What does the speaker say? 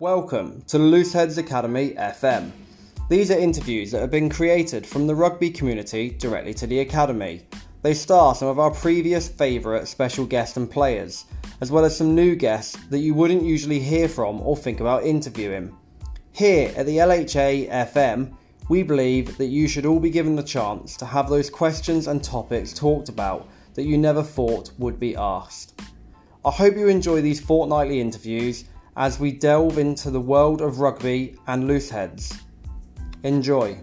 Welcome to LooseHeadz Academy FM. These are interviews that have been created from the rugby community directly to the Academy. They star some of our previous favourite special guests and players, as well as some new guests that you wouldn't usually hear from or think about interviewing. Here at the LHA FM, we believe that you should all be given the chance to have those questions and topics talked about that you never thought would be asked. I hope you enjoy these fortnightly interviews as we delve into the world of rugby and looseheads. Enjoy.